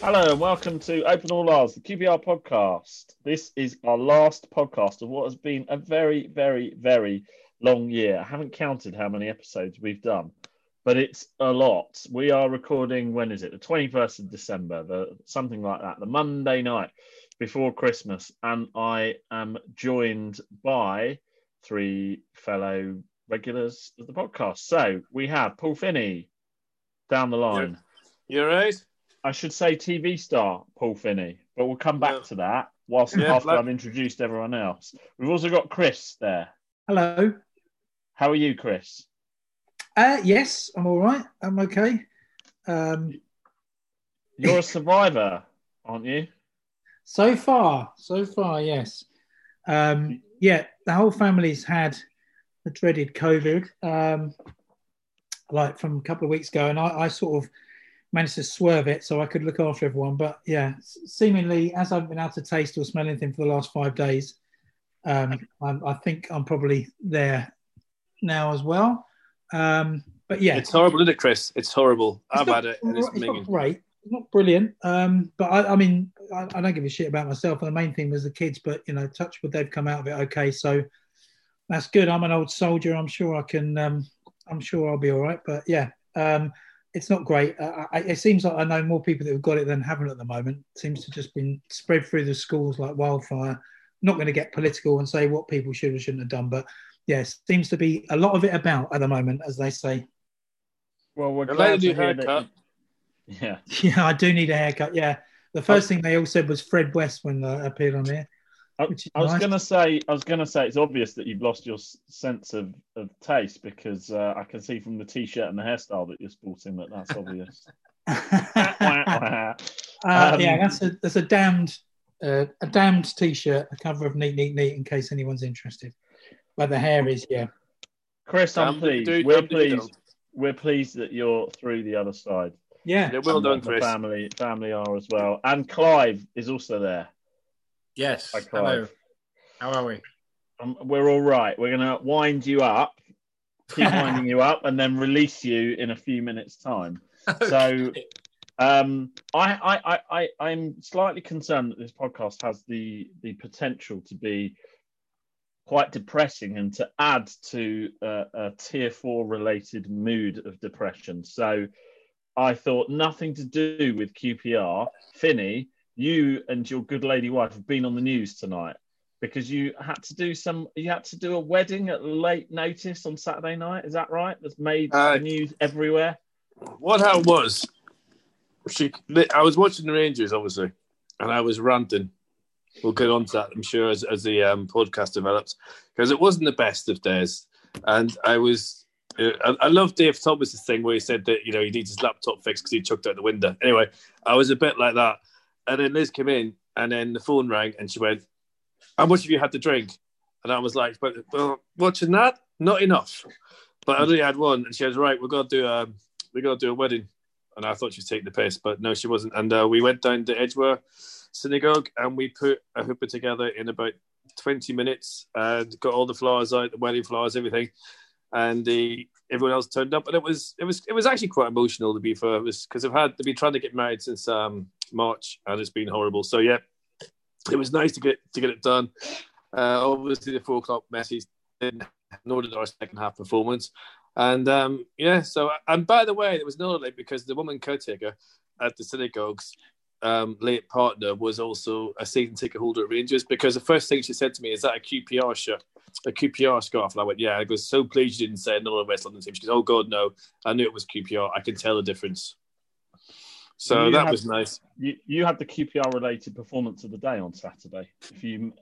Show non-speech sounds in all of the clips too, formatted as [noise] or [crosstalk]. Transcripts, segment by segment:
Hello and welcome to Open All Ours, the QPR podcast. This is our last podcast of what has been a very, very, very long year. I haven't counted how many episodes we've done, but it's a lot. We are recording, when is it? The 21st of December, the, something like that, the Monday night before Christmas. And I am joined by three fellow regulars of the podcast. So we have Paul Finney down the line. You all right? I should say TV star Paul Finney, but we'll come back Yeah. to that whilst Yeah, after like- I've introduced everyone else. We've also got Chris there. Hello. How are you, Chris? Uh, yes, I'm all right. I'm okay. Um, You're a survivor, aren't you? so far, so far, yes. Um, yeah, the whole family's had the dreaded COVID, um, like from a couple of weeks ago, and I, I sort of managed to swerve it so I could look after everyone. But yeah, seemingly, as I've been able to taste or smell anything for the last five days, um, I'm, I think I'm probably there now as well. Um, but yeah, It's horrible, isn't it, Chris? It's horrible. It's I've had it, and it's it's minging. great. It's not brilliant. Um, but I, I mean, I, I don't give a shit about myself. And the main thing was the kids. But you know, touch wood, they've come out of it okay. So that's good. I'm an old soldier. I'm sure I can. Um, I'm sure I'll be all right. But yeah, um, it's not great. Uh, I, it seems like I know more people that have got it than haven't at the moment. It seems to just been spread through the schools like wildfire. not going to get political and say what people should or shouldn't have done, but yes, seems to be a lot of it about at the moment, as they say. Well, we're I glad like a to new hear that. Yeah. [laughs] Yeah, I do need a haircut. Yeah, the first thing they all said was Fred West when uh, appeared on here. I, I was nice. gonna say, I was gonna say, it's obvious that you've lost your sense of, of taste because uh, I can see from the t-shirt and the hairstyle that you're sporting that that's obvious. [laughs] [laughs] uh, Um, yeah, that's a that's a damned uh, a damned t-shirt, a cover of Neat Neat Neat, in case anyone's interested. But the hair is yeah. Chris, I'm Damn pleased. dude, we're damn dude, pleased. don't. We're pleased that you're through the other side. Yeah, Yeah, well done, the Chris. Family, family are as well, and Clive is also there. Yes. Hi, Hello. Clive. How are we? Um, we're all right. We're gonna wind you up, keep [laughs] winding you up, and then release you in a few minutes' time. So, um, I, I, I, I, I'm slightly concerned that this podcast has the the potential to be quite depressing and to add to uh, a tier four related mood of depression. So, I thought nothing to do with QPR. Finney, you and your good lady wife have been on the news tonight because you had to do some. You had to do a wedding at late notice on Saturday night. Is that right? That's made Uh, news everywhere. What how it was? She, I was watching the Rangers, obviously, and I was ranting. We'll get on to that, I'm sure, as, as the um, podcast develops, because it wasn't the best of days. And I was, uh, I, I love Dave Thomas's thing where he said that you know he needs his laptop fixed because he chucked out the window. Anyway, I was a bit like that, and then Liz came in, and then the phone rang, and she went, "How much have you had to drink?" And I was like, "But well, watching that, not enough." But I only had one, and she was right. We're gonna do a, we're gonna do a wedding and I thought she was taking the piss, but no, she wasn't. And uh, we went down to Edgware Synagogue and we put a chuppah together in about 20 minutes and got all the flowers out, the wedding flowers, everything. And the everyone else turned up, and it was it was it was actually quite emotional to be fair. It was because I've had to be trying to get married since um, March, and it's been horrible. So yeah, it was nice to get to get it done. Uh, obviously, the four o'clock message didn't nor did our second half performance. And um, yeah, so and by the way, there was another link because the woman caretaker at the synagogue's um, late partner was also a season ticket holder at Rangers because the first thing she said to me is that a QPR shirt, a QPR scarf, and I went, yeah. I was so pleased you didn't say another West London team. She goes, oh god, no, I knew it was QPR. I can tell the difference. So You that have- was nice. You, you had the QPR related performance of the day on Saturday. If you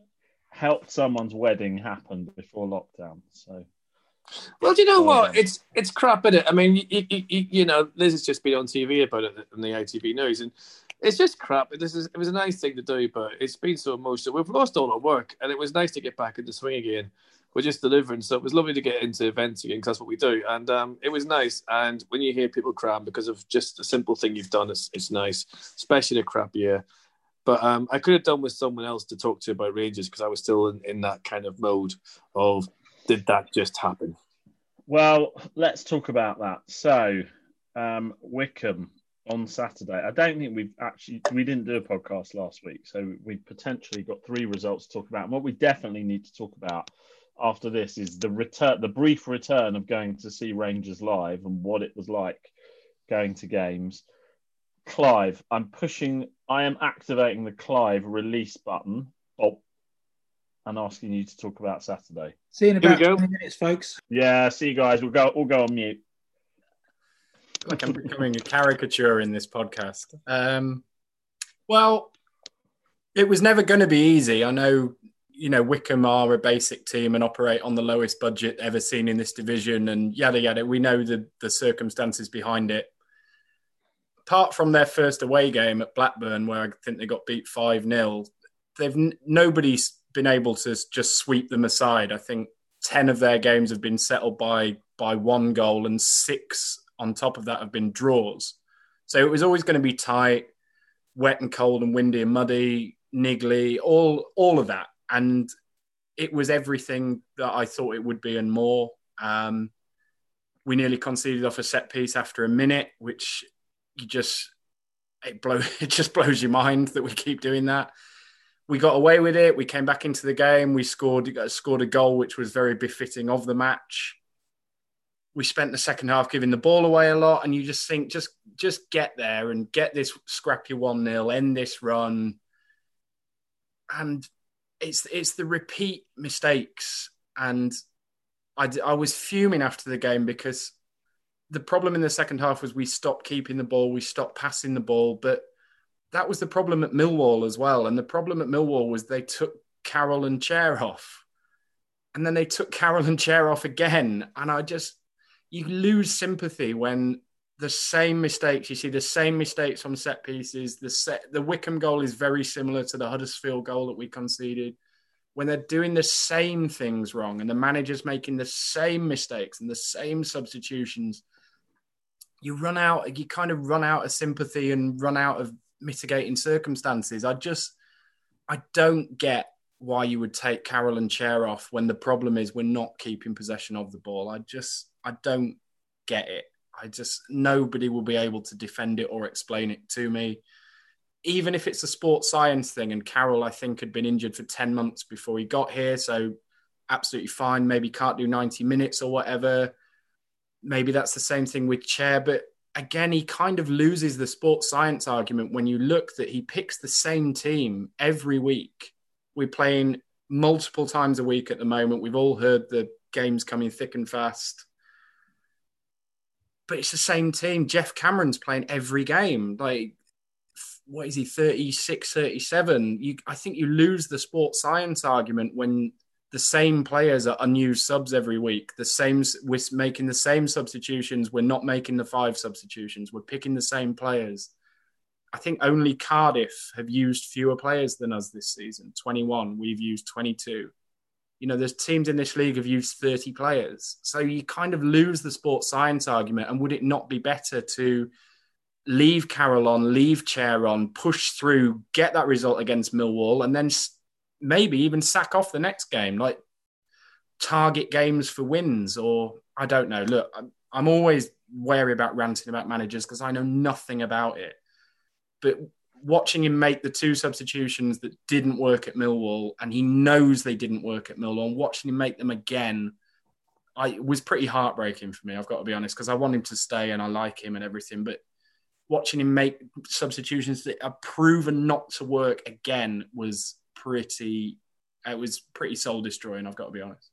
helped someone's wedding happen before lockdown, so Well, do you know what? It's it's crap, is it? I mean, you, you, you, you know, Liz has just been on TV about it in the ITV news, and it's just crap. This is it was a nice thing to do, but it's been so emotional. We've lost all our work, and it was nice to get back into swing again. we're just delivering. So it was lovely to get into events again because that's what we do, and um, it was nice. And when you hear people cram because of just a simple thing you've done, it's it's nice, especially in a crap year. But um, I could have done with someone else to talk to about Rangers because I was still in, in that kind of mode of did that just happen? Well, let's talk about that. So, um, Wycombe on Saturday. I don't think we've actually we didn't do a podcast last week, so we potentially got three results to talk about. And what we definitely need to talk about after this is the return, the brief return of going to see Rangers live and what it was like going to games. Clive, I'm pushing, I am activating the Clive release button. Oh, and asking you to talk about Saturday. See you in Here we about go. 20 minutes, folks. Yeah, see you guys. We'll go. We'll go on mute. Like I'm becoming a caricature in this podcast. Um, well, it was never going to be easy. I know, you know, Wycombe are a basic team and operate on the lowest budget ever seen in this division, and yada yada. We know the the circumstances behind it. Apart from their first away game at Blackburn, where I think they got beat five 0 they've nobody's been able to just sweep them aside. I think ten of their games have been settled by by one goal, and six on top of that have been draws. So it was always going to be tight, wet and cold and windy and muddy, niggly, all all of that, and it was everything that I thought it would be and more. Um, we nearly conceded off a set piece after a minute, which you just it blow [laughs] it just blows your mind that we keep doing that. We got away with it. We came back into the game. We scored scored a goal, which was very befitting of the match we spent the second half giving the ball away a lot, and you just think just just get there and get this scrappy one 0 end this run, and it's it's the repeat mistakes, and I I was fuming after the game because the problem in the second half was we stopped keeping the ball, we stopped passing the ball, but that was the problem at Millwall as well, and the problem at Millwall was they took Carroll and Chair off, and then they took Carroll and Chair off again, and I just you lose sympathy when the same mistakes you see the same mistakes on set pieces. The set the Wycombe goal is very similar to the Huddersfield goal that we conceded. When they're doing the same things wrong and the manager's making the same mistakes and the same substitutions you run out you kind of run out of sympathy and run out of mitigating circumstances. I just i don't get why you would take Carroll and Chair off when the problem is we're not keeping possession of the ball. I just I don't get it. I just nobody will be able to defend it or explain it to me. Even if it's a sports science thing, and Carroll I think had been injured for ten months before he got here, so absolutely fine. Maybe can't do ninety minutes or whatever. Maybe that's the same thing with Chair, but again, he kind of loses the sports science argument when you look that he picks the same team every week we're playing multiple times a week at the moment. We've all heard the games coming thick and fast. But it's the same team. Geoff Cameron's playing every game. Like, what is he, 36, 37? You, I think you lose the sports science argument when the same players are unused subs every week. The same, we're making the same substitutions. We're not making the five substitutions. We're picking the same players. I think only Cardiff have used fewer players than us this season 21. We've used 22. You know, there's teams in this league have used 30 players. So you kind of lose the sports science argument. And would it not be better to leave Carroll on, leave Chair on, push through, get that result against Millwall, and then maybe even sack off the next game? Like target games for wins, or I don't know. Look, I'm, I'm always wary about ranting about managers because I know nothing about it but watching him make the two substitutions that didn't work at Millwall, and he knows they didn't work at Millwall, and watching him make them again, I it was pretty heartbreaking for me. I've got to be honest because I want him to stay and I like him and everything, but watching him make substitutions that are proven not to work again was pretty. It was pretty soul destroying. I've got to be honest.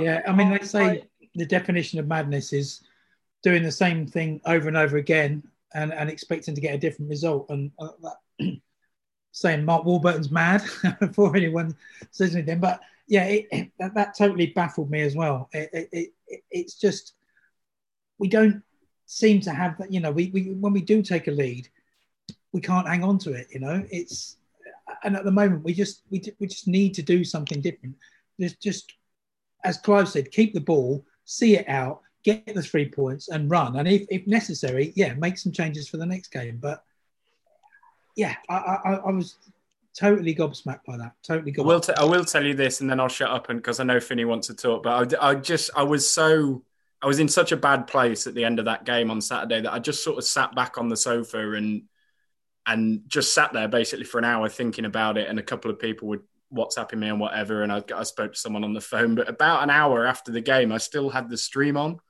Yeah, I mean, they say the definition of madness is doing the same thing over and over again and, and expecting to get a different result. And uh, that, [clears throat] saying Mark Warburton's mad [laughs] before anyone says anything, but yeah, it, it, that, that totally baffled me as well. It, it, it, it's just we don't seem to have that. You know, we, we when we do take a lead, we can't hang on to it. You know, it's and at the moment we just we we just need to do something different. just, just as Clive said, keep the ball, see it out, get the three points, and run. And if, if necessary, yeah, make some changes for the next game. But yeah, I, I, I was totally gobsmacked by that. Totally I will, t- I will tell you this, and then I'll shut up, and because I know Finney wants to talk. But I, I just, I was so, I was in such a bad place at the end of that game on Saturday that I just sort of sat back on the sofa and and just sat there basically for an hour thinking about it. And a couple of people would WhatsApping me and whatever, and I, I spoke to someone on the phone. But about an hour after the game, I still had the stream on.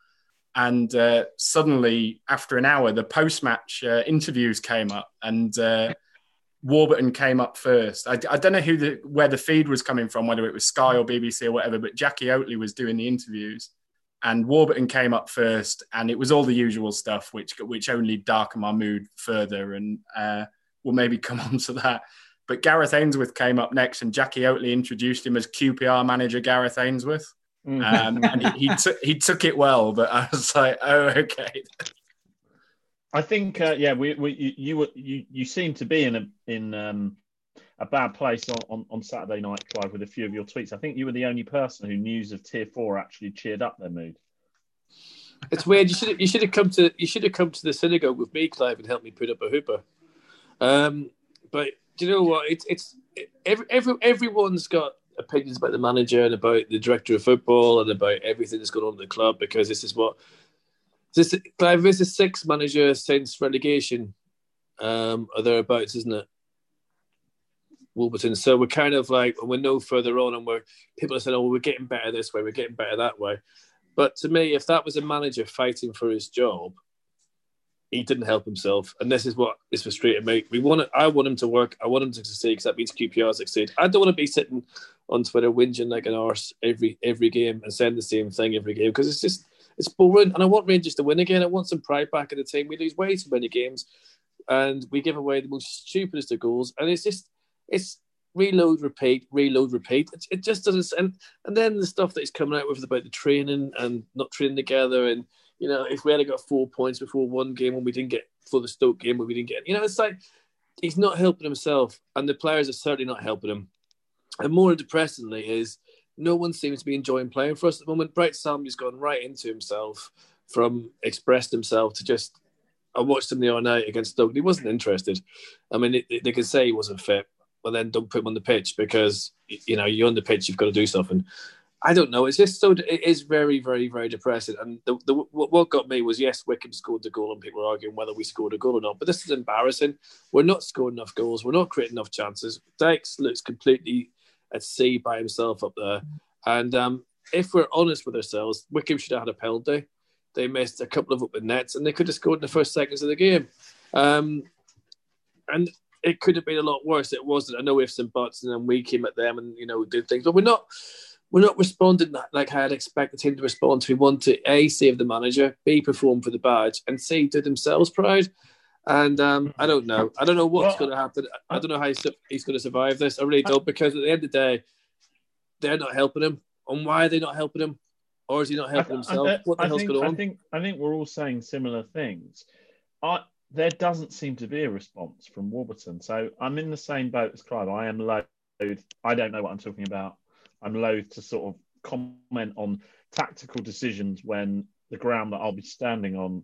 And uh, suddenly, after an hour, the post-match uh, interviews came up, and uh, Warburton came up first. I, I don't know who the where the feed was coming from, whether it was Sky or BBC or whatever. But Jackie Oatley was doing the interviews, and Warburton came up first, and it was all the usual stuff, which which only darkened my mood further. And uh, we'll maybe come [laughs] on to that. But Gareth Ainsworth came up next, and Jackie Oatley introduced him as QPR manager Gareth Ainsworth. Mm. Um, and he, he, [laughs] took he took it well, but I was like, oh, okay. I think, uh, yeah, we, we you, you were you you seem to be in a in um, a bad place on, on, on Saturday night, Clive, with a few of your tweets. I think you were the only person who news of Tier Four actually cheered up their mood. It's weird. You should you should have come to you should have come to the synagogue with me, Clive, and helped me put up a chuppah. Um, but do you know what? It's it's every, every everyone's got opinions about the manager and about the director of football and about everything that's going on in the club because this is what this Clive is sixth manager since relegation, um, or thereabouts, isn't it? Warburton. So we're kind of like we're no further on, and we're people are saying, "Oh, we're getting better this way, we're getting better that way." But to me, if that was a manager fighting for his job, he didn't help himself, and this is what is frustrating me. We want I want him to work. I want him to succeed because that means QPR succeed. I don't want to be sitting on Twitter whinging like an arse every every game and saying the same thing every game because it's just it's boring. And I want Rangers to win again. I want some pride back in the team. We lose way too many games, and we give away the most stupidest of goals, and it's just it's reload, repeat, reload, repeat. It, it just doesn't. And and then the stuff that he's coming out with about the training and not training together, and you know, if we had got four points before one game when we didn't get for the Stoke game when we didn't get, you know, it's like he's not helping himself, and the players are certainly not helping him. And more depressingly is no one seems to be enjoying playing for us at the moment. Bright Samuel's gone right into himself from expressed himself to just. I watched him the other night against Stoke. He wasn't interested. I mean, it, it, they could say he wasn't fit, but then don't put him on the pitch because you know you're on the pitch. You've got to do something. I don't know. It's just so. It is very, very, very depressing. And the, the what what got me was yes, Wycombe scored the goal, and people were arguing whether we scored a goal or not. But this is embarrassing. We're not scoring enough goals. We're not creating enough chances. Dykes looks completely at sea by himself up there. And um, if we're honest with ourselves, Wycombe should have had a penalty. They missed a couple of open nets, and they could have scored in the first seconds of the game. Um, and it could have been a lot worse. It wasn't. I know we have some buts, and then we came at them and you know did things, but we're not. We're not responding like I had expected him to respond. We want to a save the manager, b perform for the badge, and c do themselves proud. And um, I don't know. I don't know what's Well- going to happen. I don't know how he's, he's going to survive this. I really don't because at the end of the day, they're not helping him. And why are they not helping him? Or is he not helping himself? I, what the I hell's think, going I on? think I think we're all saying similar things. I, there doesn't seem to be a response from Warburton, so I'm in the same boat as Clive. I am loath. I don't know what I'm talking about. I'm loath to sort of comment on tactical decisions when the ground that I'll be standing on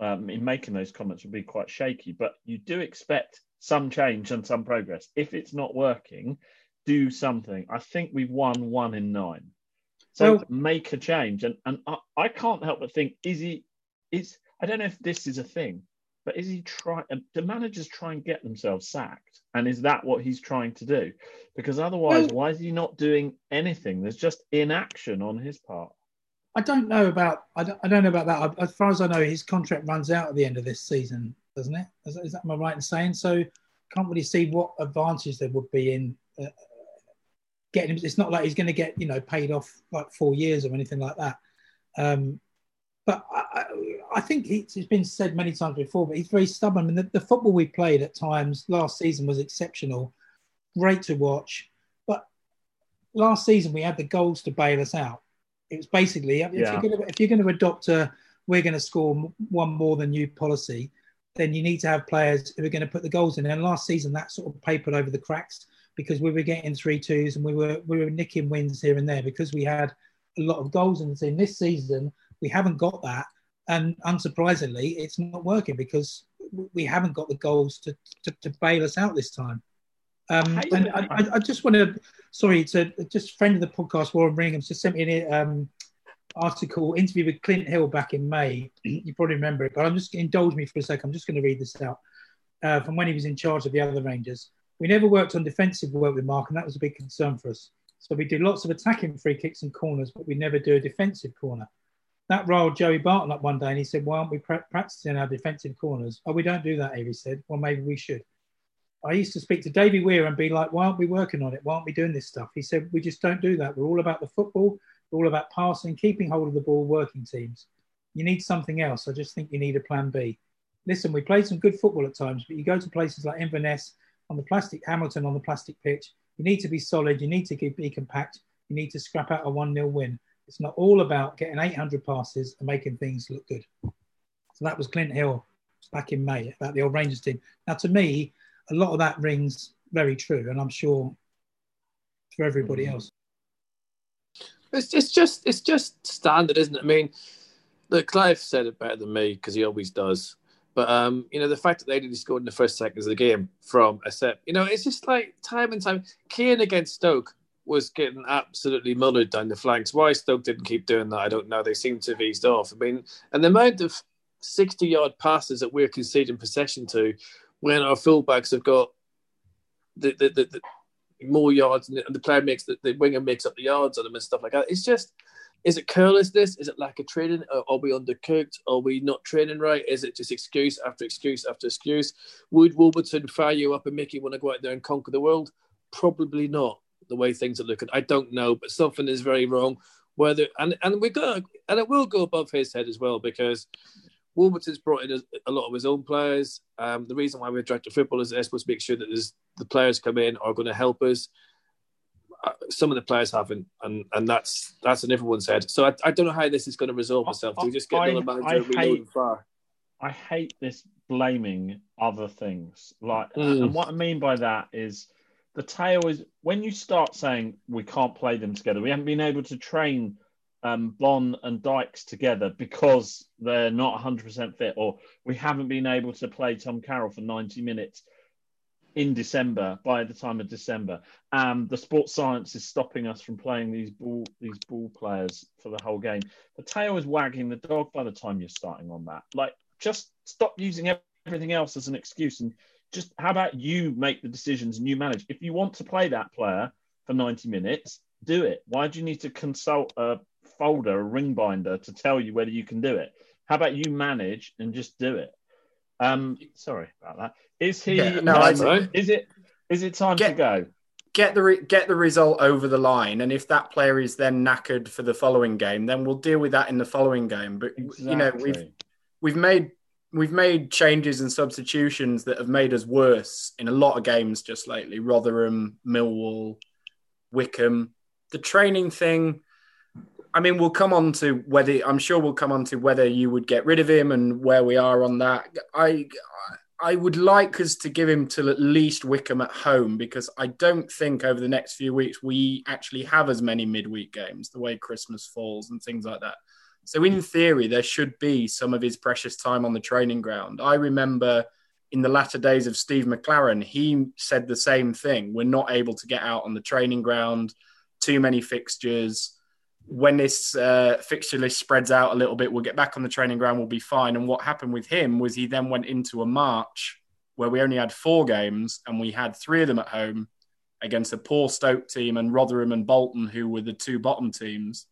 um, in making those comments would be quite shaky. But you do expect some change and some progress. If it's not working, do something. I think we've won one in nine. So Well- make a change. And and I, I can't help but think, is he is I don't know if this is a thing, but is he trying do managers try and get themselves sacked? And is that what he's trying to do? Because otherwise, Well- why is he not doing anything? There's just inaction on his part. I don't know about I don't, I don't know about that. As far as I know, his contract runs out at the end of this season, doesn't it? Is, is that am I right in saying? So can't really see what advantage there would be in uh, getting him. It's not like he's going to get you know paid off like four years or anything like that. Um, but I, I, think it's, it's been said many times before, but he's very stubborn. I mean, the, the football we played at times last season was exceptional, great to watch. But last season we had the goals to bail us out. It was basically if, Yeah. you're going to, if you're going to adopt a we're going to score one more than you policy, then you need to have players who are going to put the goals in. And last season that sort of papered over the cracks because we were getting three twos and we were we were nicking wins here and there because we had a lot of goals and in the team. This season we haven't got that, and unsurprisingly, it's not working because we haven't got the goals to to, to bail us out this time. Um, and I, I, I just want to, sorry, to just friend of the podcast, Warren Ringham's just sent me an um, article interview with Clint Hill back in May. you probably remember it, but I'm just indulge me for a second. I'm just going to read this out uh, from when he was in charge of the other Rangers. We never worked on defensive work with Mark, and that was a big concern for us. So we did lots of attacking free kicks and corners, but we never do a defensive corner. That riled Joey Barton up one day, and he said, "Why aren't we pra- practicing our defensive corners?" Oh, we don't do that. Avery said, "Well, maybe we should." I used to speak to Davy Weir and be like, why aren't we working on it? Why aren't we doing this stuff? He said, we just don't do that. We're all about the football. We're all about passing, keeping hold of the ball, working teams. You need something else. I just think you need a plan B. Listen, we played some good football at times, but you go to places like Inverness on the plastic, Hamilton on the plastic pitch. You need to be solid. You need to be compact. You need to scrap out a 1 0 win. It's not all about getting 800 passes and making things look good. So that was Clint Hill back in May about the old Rangers team. Now, to me, a lot of that rings very true, and I'm sure for everybody Mm. else. It's, it's just it's just standard, isn't it? I mean, look, Clive said it better than me because he always does. But um, you know, the fact that they only scored in the first seconds of the game from a set, you know, it's just like time and time. Kane against Stoke was getting absolutely mullered down the flanks. Why Stoke didn't keep doing that, I don't know. They seem to have eased off. I mean, and the amount of sixty-yard passes that we're conceding possession to, when our fullbacks have got the the, the, the more yards and the, player makes the, the winger makes up the yards on them and stuff like that. It's just is it carelessness? Is it lack of training? Are, are we undercooked? Are we not training right? Is it just excuse after excuse after excuse? Would Warburton fire you up and make you want to go out there and conquer the world? Probably not. The way things are looking, I don't know, but something is very wrong. Whether and and we go and it will go above his head as well because Warburton's brought in a, a lot of his own players. Um, the reason why we're director of football is they're supposed to make sure that there's, the players come in are going to help us. Uh, some of the players haven't, and and that's that's in everyone's head. So I, I don't know how this is going to resolve itself. Do we just get I- another manager I hate- fire? I hate this blaming other things. Like, Mm. and what I mean by that is the tale is when you start saying we can't play them together. We haven't been able to train um, Bonne and Dykes together because they're not 100% fit, or we haven't been able to play Tom Carroll for 90 minutes in December by the time of December. Um, the sports science is stopping us from playing these ball these ball players for the whole game. The tail is wagging the dog by the time you're starting on that. Like, just stop using everything else as an excuse and just how about you make the decisions and you manage? If you want to play that player for 90 minutes, do it. Why do you need to consult a folder, a ring binder to tell you whether you can do it? How about you manage and just do it? Um, sorry about that. Is he? Yeah, no, um, is it? Is it time to Get- go? get the re- get the result over the line, and if that player is then knackered for the following game, then we'll deal with that in the following game. But you know, we've we've made we've made changes and substitutions that have made us worse in a lot of games just lately. Rotherham, Millwall, Wycombe. The training thing. I mean, we'll come on to whether I'm sure we'll come on to whether you would get rid of him and where we are on that. I I would like us to give him till at least Wycombe at home because I don't think over the next few weeks we actually have as many midweek games the way Christmas falls and things like that. So in theory, there should be some of his precious time on the training ground. I remember in the latter days of Steve McClaren, he said the same thing. We're not able to get out on the training ground, too many fixtures. When this uh, fixture list spreads out a little bit, we'll get back on the training ground, we'll be fine. And what happened with him was he then went into a March where we only had four games and we had three of them at home against a poor Stoke team and Rotherham and Bolton, who were the two bottom teams.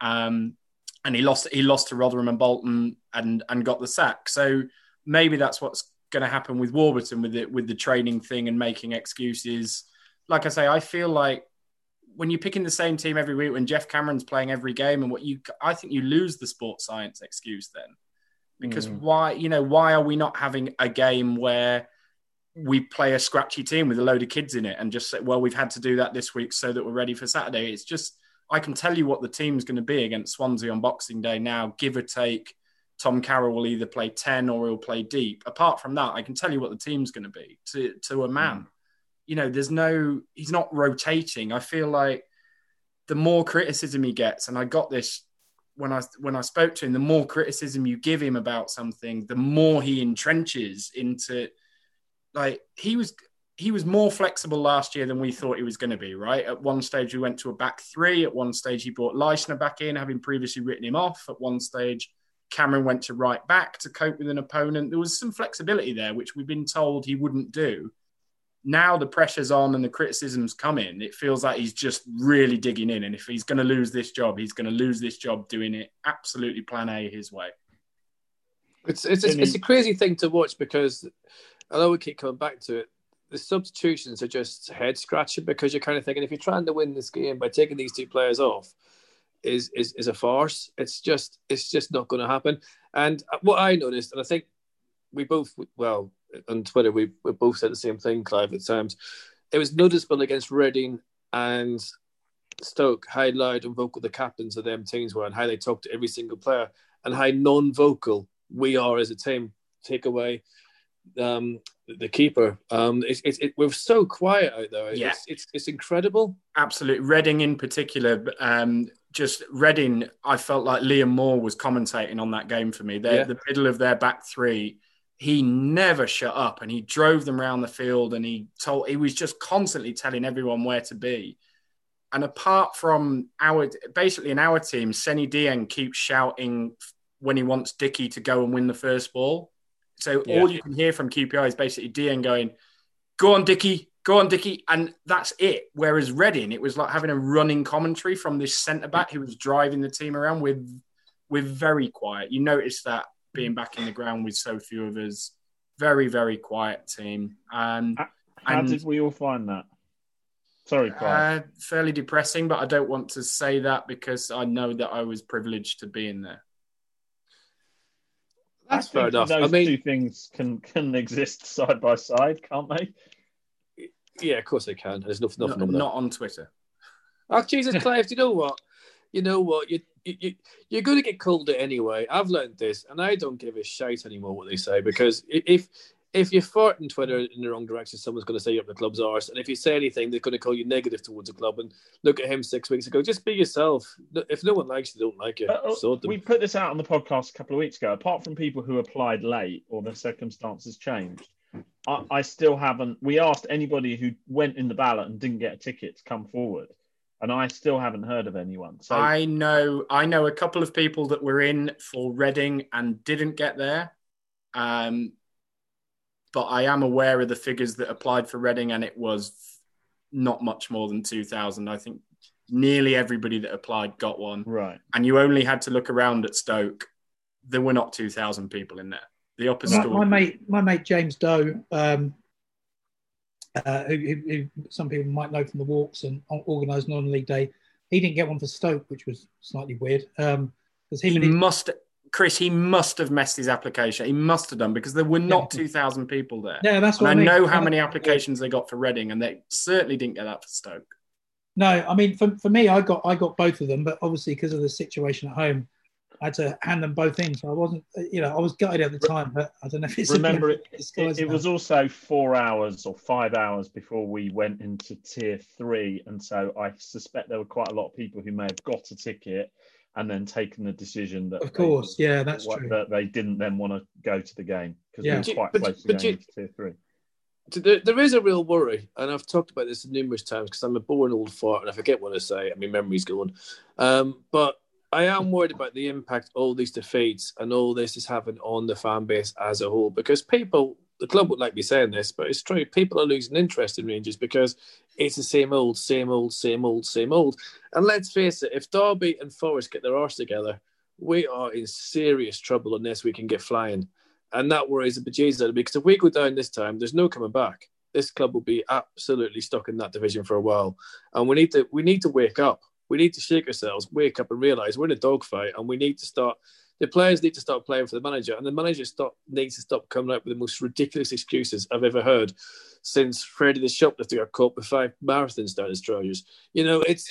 Um, and he lost he lost to Rotherham and Bolton and and got the sack. So maybe that's what's going to happen with Warburton with it with the training thing and making excuses. Like I say, I feel like when you're picking the same team every week, when Geoff Cameron's playing every game, and what you, I think you lose the sports science excuse then, because Mm. why, you know, why are we not having a game where we play a scratchy team with a load of kids in it and just say, well, we've had to do that this week so that we're ready for Saturday. It's just, I can tell you what the team's going to be against Swansea on Boxing Day now, give or take. Tom Carroll will either play 10 or he'll play deep. Apart from that, I can tell you what the team's going to be to, to a man. You know, there's no, he's not rotating. I feel like the more criticism he gets, and I got this when I when I spoke to him, the more criticism you give him about something, the more he entrenches into like he was he was more flexible last year than we thought he was going to be, right? At one stage, we went to a back three. At one stage, he brought Leistner back in, having previously written him off. At one stage, Cameron went to right back to cope with an opponent. There was some flexibility there, which we've been told he wouldn't do. Now the pressure's on and the criticism's coming. It feels like he's just really digging in. And if he's going to lose this job, he's going to lose this job doing it absolutely plan A his way. It's it's, it's, it's a crazy thing to watch because although we keep coming back to it, the substitutions are just head scratching because you're kind of thinking if you're trying to win this game by taking these two players off is is, is a farce. It's just it's just not going to happen. And what I noticed, and I think we both well on Twitter we, we both said the same thing, Clive. At times, it was noticeable against Reading and Stoke how loud and vocal the captains of them teams were, and how they talked to every single player, and how non-vocal we are as a team. Take away um, the keeper. Um, it's, it's, it, we're so quiet out there. Yeah. It's, it's, it's incredible. Absolutely. Reading in particular, um, just Reading, I felt like Liam Moore was commentating on that game for me. They're Yeah. the middle of their back three. He never shut up and he drove them around the field and he told he was just constantly telling everyone where to be. And apart from our basically in our team, Seny Dieng keeps shouting when he wants Dickie to go and win the first ball. So Yeah. all you can hear from QPR is basically Dieng going, "Go on, Dickie, go on, Dickie," and that's it. Whereas Reading, it was like having a running commentary from this centre back who was driving the team around with, with very quiet. You notice that being back in the ground with so few of us, very very quiet team. Um, How and- did we all find that? Sorry, Clive. uh, fairly depressing, but I don't want to say that because I know that I was privileged to be in there. That's I fair enough. Those I mean, two things can can exist side by side, can't they? yeah, of course they can. There's nothing, Not, nothing wrong with not on Twitter. that. Oh, Jesus, Clive, do you know what? You know what? You, you, you, you're going to get called it anyway. I've learned this, and I don't give a shite anymore what they say because if if you fart in Twitter in the wrong direction, someone's going to say you're up the club's arse. And if you say anything, they're going to call you negative towards the club. And look at him six weeks ago. Just be yourself. If no one likes you, don't like you. Uh, Sort we put this out on the podcast a couple of weeks ago. Apart from people who applied late or their circumstances changed, I, I still haven't. We asked anybody who went in the ballot and didn't get a ticket to come forward, and I still haven't heard of anyone. So I know I know a couple of people that were in for Reading and didn't get there. Um, but I am aware of the figures that applied for Reading, and it was not much more than two thousand. I think nearly everybody that applied got one, right, and you only had to look around at Stoke. There were not two thousand people in there. The opposite. My, my mate, my mate James Doe, um, uh, who, who, who some people might know from the walks and organised non-league day, he didn't get one for Stoke, which was slightly weird. Um, he his, must, Chris. He must have messed his application. He must have done because there were not two thousand people there. yeah, that's And what I I, mean. know how many applications they got for Reading, and they certainly didn't get that for Stoke. No, I mean for, for me, I got I got both of them, but obviously because of the situation at home, I had to hand them both in. So I wasn't, you know, I was gutted at the time, but I don't know if it's a remember bit it. It, it was also four hours or five hours before we went into tier three, and so I suspect there were quite a lot of people who may have got a ticket and then taken the decision that Of course, they, yeah, that's what- true. that they didn't then want to go to the game because Yeah. we But were you- quite but- close to but going you- into tier three. There, there is a real worry, and I've talked about this numerous times because I'm a boring old fart and I forget what I say. I mean, memory's going. Um, but I am worried about the impact all these defeats and all this is having on the fan base as a whole because people, the club would like me saying this, but it's true. People are losing interest in Rangers because it's the same old, same old, same old, same old. And let's face it, if Derby and Forest get their arse together, we are in serious trouble unless we can get flying. And that worries the bejesus out of me because if we go down this time, there's no coming back. This club will be absolutely stuck in that division for a while. And we need to we need to wake up. We need to shake ourselves, wake up and realise we're in a dogfight and we need to start the players need to start playing for the manager and the manager stop needs to stop coming up with the most ridiculous excuses I've ever heard since Freddie the shoplifter got caught with five marathons down his trousers. You know, it's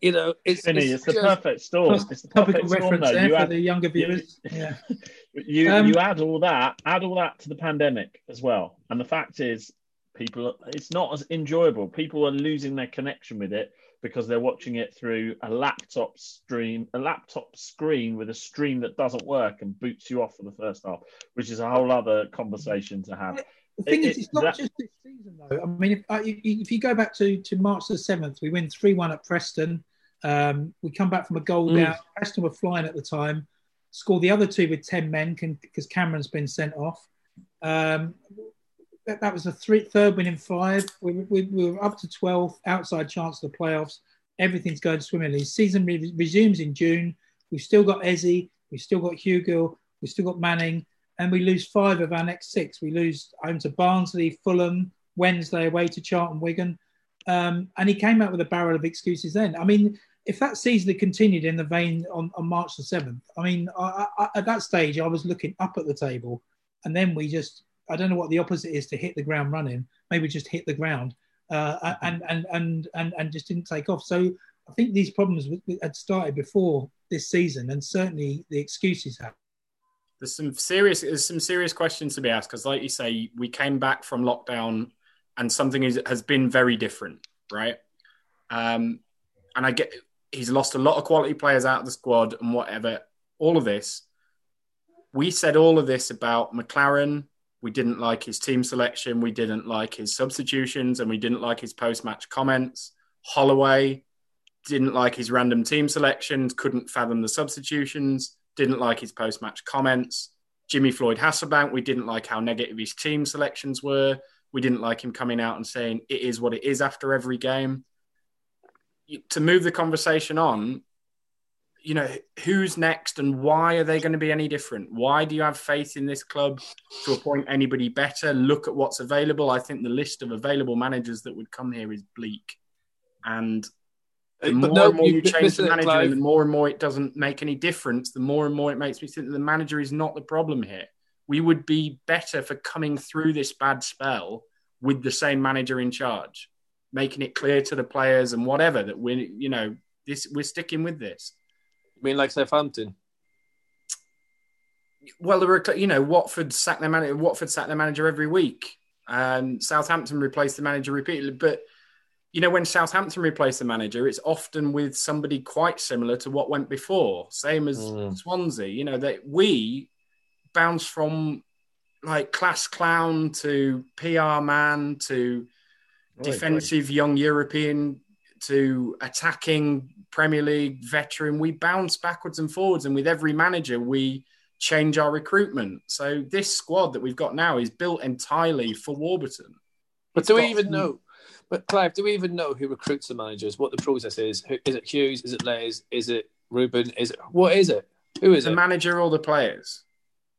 you know, it's, Vinny, it's, the just- perfect storm. It's the Topical perfect storm, reference though. there You for add, the younger you- viewers. Yeah. [laughs] you, Um, you add all that, add all that to the pandemic as well. And the fact is, people it's not as enjoyable. People are losing their connection with it because they're watching it through a laptop stream, a laptop screen with a stream that doesn't work and boots you off for the first half, which is a whole other conversation to have. The thing It- is, it- it's not that- just this season though. I mean, if, uh, if if you go back to, to March the seventh, we win three one at Preston. Um, we come back from a goal Mm. down. Preston were flying at the time. Score the other two with ten men because Cameron's been sent off. Um, that, that was a three, third win in five. We, we, we were up to 12, outside chance of the playoffs. Everything's going swimmingly. Season re- resumes in June. We've still got Eze. We've still got Hugo. We've still got Manning. And we lose five of our next six. We lose home to Barnsley, Fulham, Wednesday away to Charlton, Wigan. Um, and he came out with a barrel of excuses then. I mean, if that season had continued in the vein on, on March the 7th, I mean, I, I, at that stage, I was looking up at the table. And then we just, I don't know what the opposite is to hit the ground running. Maybe just hit the ground uh, and, and, and, and, and just didn't take off. So I think these problems had started before this season, and certainly the excuses have. There's some serious there's some serious questions to be asked because, like you say, we came back from lockdown and something is, has been very different, right? Um, and I get he's lost a lot of quality players out of the squad and whatever. All of this, we said all of this about McClaren. We didn't like his team selection. We didn't like his substitutions, and we didn't like his post-match comments. Holloway didn't like his random team selections. Couldn't fathom the substitutions. Didn't like his post-match comments. Jimmy Floyd Hasselbaink. We didn't like how negative his team selections were. We didn't like him coming out and saying it is what it is after every game. To move the conversation on, you know, who's next and why are they going to be any different? Why do you have faith in this club to appoint anybody better? Look at what's available. I think the list of available managers that would come here is bleak. And the Uh, more but no, and more you, you- change the manager, and the more and more it doesn't make any difference, the more and more it makes me think that the manager is not the problem here. We would be better for coming through this bad spell with the same manager in charge, making it clear to the players and whatever that we, you know, this we're sticking with this. I mean, like Southampton. Well, there were, you know, Watford sacked their manager. Watford sacked their manager every week, and Southampton replaced the manager repeatedly. But you know, when Southampton replaced the manager, it's often with somebody quite similar to what went before, same as Mm. Swansea. You know, that we bounce from like class clown to PR man to defensive young European to attacking Premier League veteran. We bounce backwards and forwards, and with every manager, we change our recruitment. So this squad that we've got now is built entirely for Warburton. But do we even know? But Clive, do we even know who recruits the managers? What the process is? Is it Hughes? Is it Les? Is it Ruben? Is it what is it? Who is The it? manager or the players?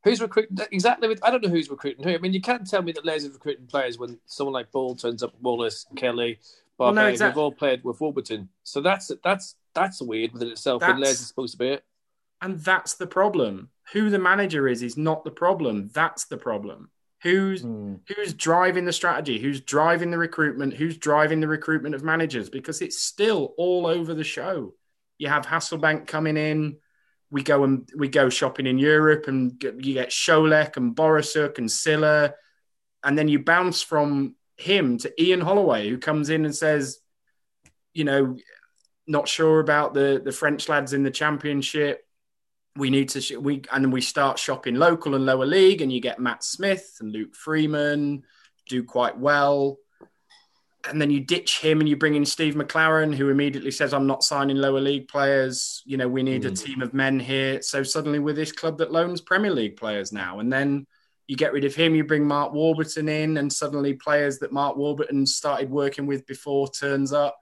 Who's recruiting? Exactly. I don't know who's recruiting who. I mean, you can't tell me that Les is recruiting players when someone like Ball turns up, Wallace, Kelly, Well, no, We've all played with Warburton, so that's that's that's weird within itself. That's- is supposed to be it. And that's the problem. Who the manager is is not the problem. That's the problem. Who's Hmm. who's driving the strategy? Who's driving the recruitment? Who's driving the recruitment of managers? Because it's still all over the show. You have Hasselbaink coming in. We go and we go shopping in Europe, and get, you get Wszolek and Borysiuk and Sylla, and then you bounce from him to Ian Holloway, who comes in and says, you know, not sure about the the French lads in the championship. We need to sh- we and then we start shopping local and lower league and you get Matt Smith and Luke Freeman do quite well. And then you ditch him and you bring in Steve McClaren who immediately says I'm not signing lower league players. You know we need a hmm. team of men here. So suddenly with this club that loans Premier League players now. And then you get rid of him you bring Mark Warburton in and suddenly players that Mark Warburton started working with before turns up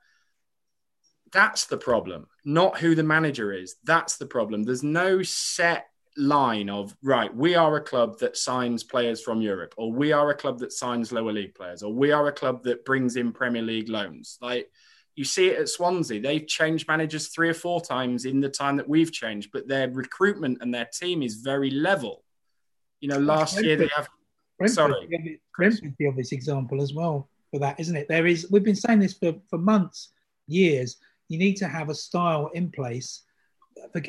that's the problem, not who the manager is. That's the problem. There's no set line of, right, we are a club that signs players from Europe, or we are a club that signs lower league players, or we are a club that brings in Premier League loans. Like you see it at Swansea, they've changed managers three or four times in the time that we've changed, but their recruitment and their team is very level. You know, last year they have Brentford's Sorry. the obvious- the obvious example as well for that, isn't it? There is. We've been saying this for, for months, years. You need to have a style in place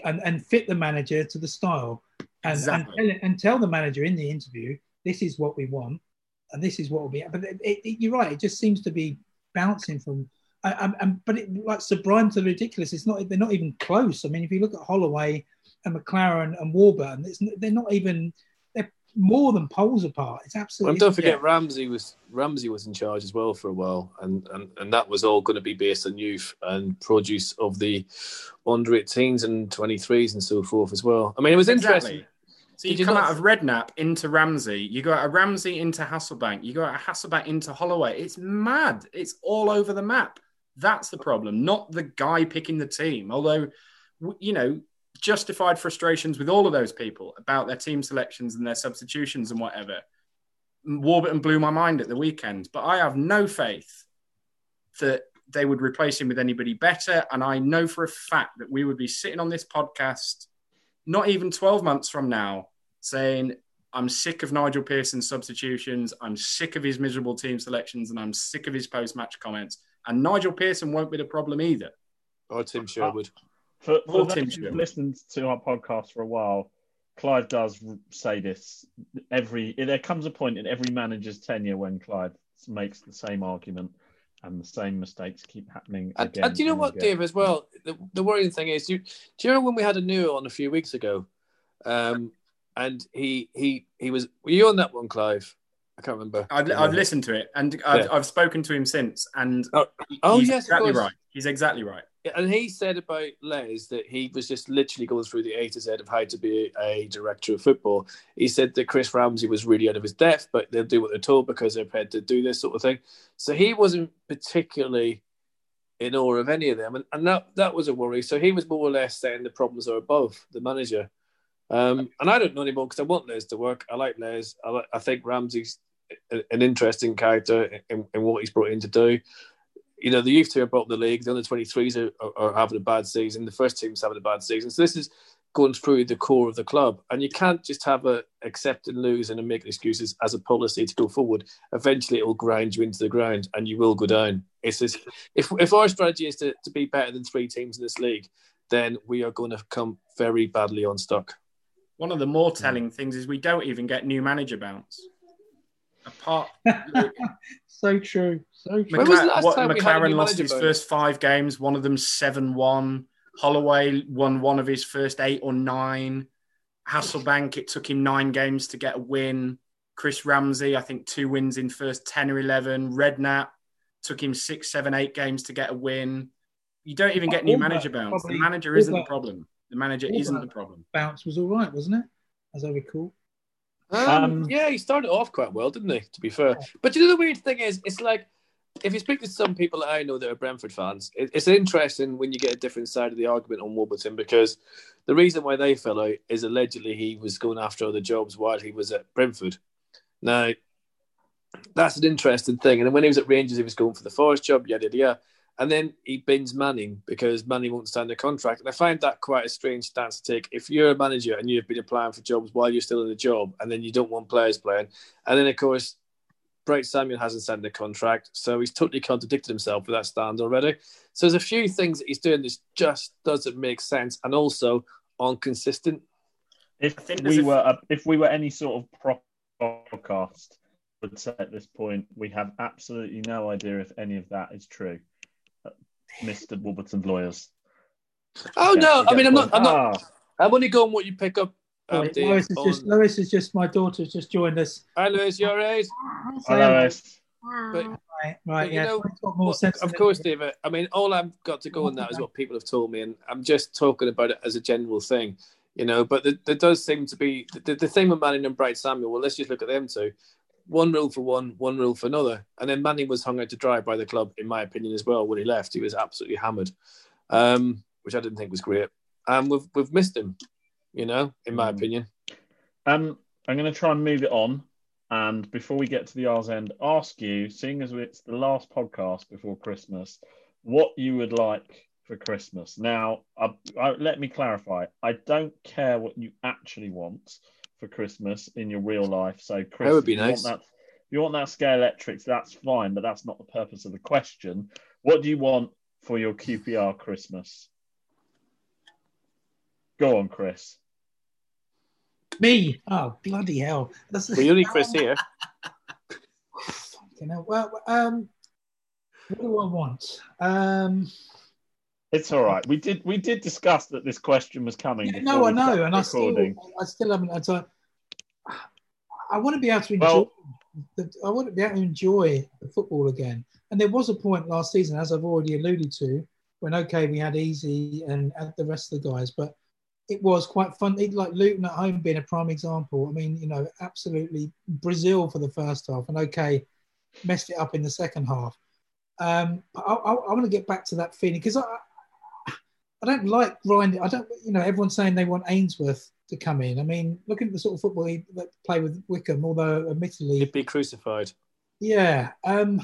and, and fit the manager to the style, and Exactly. and, tell, and tell the manager in the interview, this is what we want. and this is what will be. But it, it, you're right; it just seems to be bouncing from. I, I, and, but it, like sublime to the ridiculous. It's not. They're not even close. I mean, if you look at Holloway and McClaren and Warburton, it's, they're not even. They're more than poles apart. It's Well, absolutely. and don't forget Ramsey was Ramsey was in charge as well for a while, and and, and that was all going to be based on youth and produce of the under 18s and 23s and so forth as well. I mean, it was interesting. So you you come not- out of Redknapp into Ramsey, you go out of Ramsey into Hasselbaink, you go out of Hasselbaink into Holloway. It's mad. It's all over the map. That's the problem, not the guy picking the team. Although, you know, justified frustrations with all of those people about their team selections and their substitutions and whatever. Warburton blew my mind at the weekend, but I have no faith that they would replace him with anybody better. And I know for a fact that we would be sitting on this podcast not even 12 months from now saying, I'm sick of Nigel Pearson's substitutions. I'm sick of his miserable team selections and I'm sick of his post match comments. And Nigel Pearson won't be the problem either. Or Tim Sherwood. For, for Or those who've listened to our podcast for a while, Clive does say this every. There comes a point in every manager's tenure when Clive makes the same argument, and the same mistakes keep happening. And, again and do you know what, again. Dave, as well? The, the worrying thing is, do you, do you remember when we had a new on a few weeks ago? Um, and he he he was. Were you on that one, Clive? I can't remember. I've, I've listened to it and I've, I've spoken to him since. And Oh, oh, he's yes, exactly right. He's exactly right. And he said about Les that he was just literally going through the A to Z of how to be a director of football. He said that Chris Ramsey was really out of his depth, but they'll do what they're told because they're paid to do this sort of thing. So he wasn't particularly in awe of any of them, and, and that that was a worry. So he was more or less saying the problems are above the manager. Um, and I don't know anymore because I want Les to work. I like Les. I, like, I think Ramsey's a- an interesting character in, in what he's brought in to do you know, the youth team are bottom of the league. The under 23s are, are, are having a bad season. The first team's having a bad season. So this is going through the core of the club. And you can't just have a accept and lose and make excuses as a policy to go forward. Eventually it will grind you into the ground and you will go down. It's just, if, if our strategy is to, to be better than three teams in this league, then we are going to come very badly unstuck. One of the more telling things is we don't even get new manager bounce. Apart, [laughs] so true. So true. When was the McClaren, last what, time we had McClaren new lost his bounce? first five games. One of them seven one. Holloway won one of his first eight or nine. Hasselbaink, it took him nine games to get a win. Chris Ramsey, I think two wins in first ten or eleven. Redknapp took him six, seven, eight games to get a win. You don't even get new manager bounce. The manager isn't the problem. The manager Warburton- isn't the problem. Bounce was all right, wasn't it? As I recall. Um, Um, yeah, he started off quite well, didn't he? To be fair, but you know the weird thing is, it's like if you speak to some people that I know that are Brentford fans, it, it's interesting when you get a different side of the argument on Warburton because the reason why they fell out is allegedly he was going after other jobs while he was at Brentford. Now, that's an interesting thing. And then when he was at Rangers, he was going for the Forest job, yada yada. yada. And then he bins Manning because Manning won't sign the contract. And I find that quite a strange stance to take. If you're a manager and you've been applying for jobs while you're still in the job, and then you don't want players playing, and then of course Bright Samuel hasn't signed the contract, so he's totally contradicted himself with that stand already. So there's a few things that he's doing that just doesn't make sense, and also inconsistent. If think there's we a- were a, if we were any sort of pro- podcast, would say at this point we have absolutely no idea if any of that is true. Mr. Warburton's lawyers. Oh Yeah, no, I mean I'm not. I'm not. Ah, I'm only going what you pick up. Um, Dave, Lois is just on- Lois is just my daughter. just joined us. Hi, Lewis, you all right? hello, Es. But Right, right, you yeah. know, more Well, sense of than- course, David. I mean, all I've got to go on that is what people have told me, and I'm just talking about it as a general thing, you know. But there, there does seem to be the, the thing with Manning and Bright Samuel. Well, let's just look at them two. One rule for one, one rule for another, and then Manning was hung out to dry by the club, in my opinion, as well. When he left, he was absolutely hammered, um, which I didn't think was great. And we've we've missed him, you know, in my Mm. opinion. Um, I'm going to try and move it on. And before we get to the R's end, ask you, seeing as it's the last podcast before Christmas, what you would like for Christmas. Now, I, I, let me clarify. I don't care what you actually want for Christmas in your real life. So, Chris, That would be if you nice. Want that, you want that scale electrics, that's fine, but that's not the purpose of the question. What do you want for your QPR Christmas? Go on, Chris. Me. Oh bloody hell! That's Well, you only Chris [laughs] here. fucking hell. Well, um, what do I want? Um, It's all right. We did we did discuss that this question was coming. yeah, no, I know, and I still. I still haven't. I, I want to be able to enjoy. Well- the, I want to be able to enjoy the football again. And there was a point last season, as I've already alluded to, when okay, we had Eze and, and the rest of the guys, but it was quite fun. It, like Luton at home being a prime example. I mean, you know, absolutely Brazil for the first half, and okay, messed it up in the second half. Um, I, I, I want to get back to that feeling because I, I don't like grinding. I don't, you know, everyone's saying they want Ainsworth to come in. I mean, looking at the sort of football he that play with Wycombe, although admittedly, He'd be crucified. yeah. Um,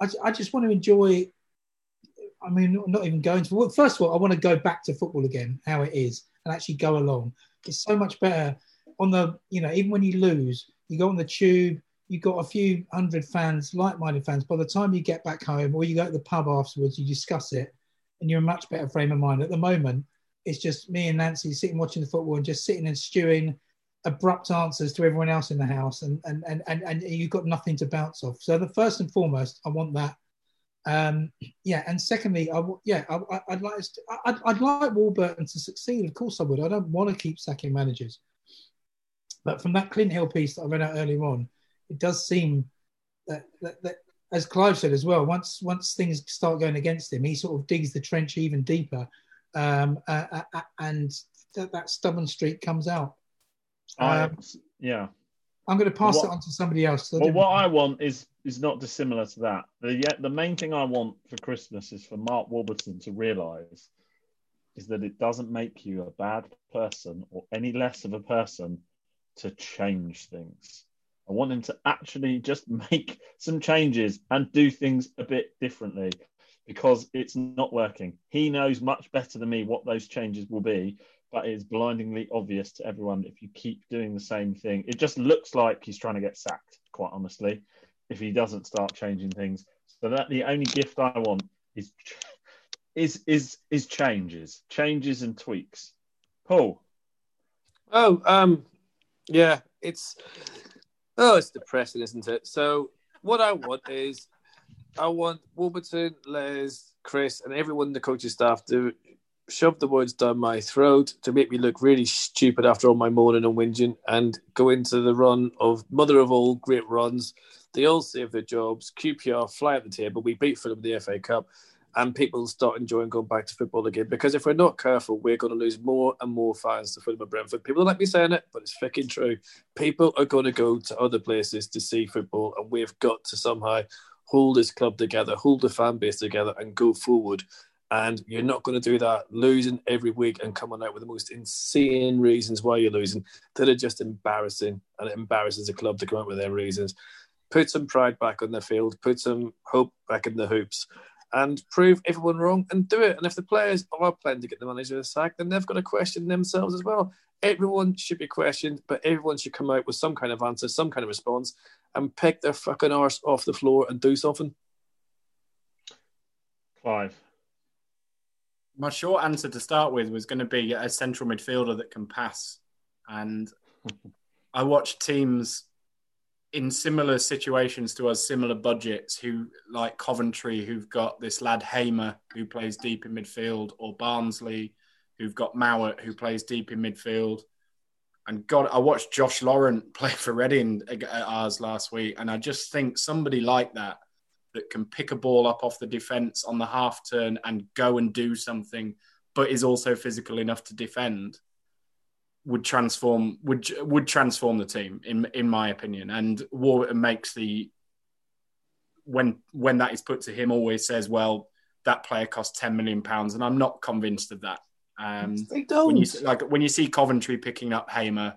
I, I just want to enjoy. I mean, not- not even going to. First of all, I want to go back to football again, how it is, and actually go along. It's so much better on the. You know, even when you lose, you go on the tube. You've got a few hundred fans, like-minded fans. By the time you get back home, or you go to the pub afterwards, you discuss it, and you're a much better frame of mind. At the moment, it's just me and Nancy sitting watching the football and just sitting and stewing abrupt answers to everyone else in the house and and and and, and you've got nothing to bounce off. So the first and foremost i want that. Um yeah and secondly i w- yeah I, i'd like I'd, I'd like warburton to succeed. Of course i would. I don't want to keep sacking managers. But from that clint hill piece that i read out earlier on it does seem that, that, that as clive said as well once once things start going against him he sort of digs the trench even deeper um uh, uh, and that, that stubborn streak comes out I, um, yeah. I'm going to pass What- it on to somebody else. So Well, what I want is is not dissimilar to that. The the main thing I want for Christmas is for Mark Warburton to realise is that it doesn't make you a bad person or any less of a person to change things. I want him to actually just [laughs] make some changes and do things a bit differently because it's not working. He knows much better than me what those changes will be, but it is blindingly obvious to everyone if you keep doing the same thing. It just looks like he's trying to get sacked, quite honestly, if he doesn't start changing things. So that the only gift I want is is is is changes, changes and tweaks. Paul, Oh, um, yeah, it's oh, it's depressing, isn't it? So what I want is I want Warburton, Les, Chris, and everyone in the coaching staff to shove the words down my throat to make me look really stupid after all my moaning and whinging and go into the run of mother of all great runs. They all save their jobs. QPR fly at the table. We beat Fulham in the FA Cup and people start enjoying going back to football again. Because if we're not careful, we're going to lose more and more fans to Fulham and Brentford. People don't like me saying it, but it's fucking true. People are going to go to other places to see football, and we've got to somehow hold this club together, hold the fan base together, and go forward. And you're not going to do that losing every week and coming out with the most insane reasons why you're losing that are just embarrassing. And it embarrasses the club to come up with their reasons. Put some pride back on the field, put some hope back in the hoops, and prove everyone wrong and do it. And if the players are planning to get the manager sacked, then they've got to question themselves as well. Everyone should be questioned, but everyone should come out with some kind of answer, some kind of response, and pick their fucking arse off the floor and do something. Clive. My short answer to start with was going to be a central midfielder that can pass. And [laughs] I watched teams in similar situations to us, similar budgets, who like Coventry, who've got this lad Hamer who plays deep in midfield, or Barnsley, who've got Mowatt who plays deep in midfield. And God, I watched Josh Laurent [laughs] play for Reading at ours last week, and I just think somebody like that that can pick a ball up off the defense on the half turn and go and do something, but is also physical enough to defend, would transform would would transform the team in in my opinion. And Warburton makes the when when that is put to him, always says, "Well, that player cost ten million pounds," and I'm not convinced of that. Um, they don't. when you like when you see Coventry picking up Hamer,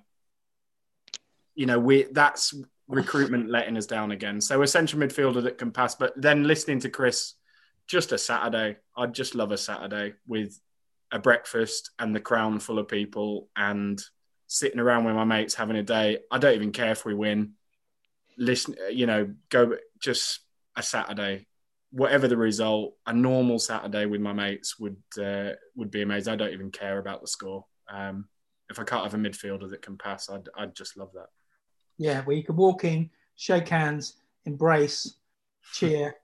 you know we that's recruitment letting us down again. So a central midfielder that can pass, but then listening to Chris, just a Saturday. I'd just love a Saturday with a breakfast and the crown full of people and sitting around with my mates having a day. I don't even care if we win. Listen, you know, go just a Saturday, whatever the result. A normal Saturday with my mates would uh, would be amazing. I don't even care about the score. Um, if I can't have a midfielder that can pass, I'd I'd just love that. yeah, where you can walk in, shake hands, embrace, cheer,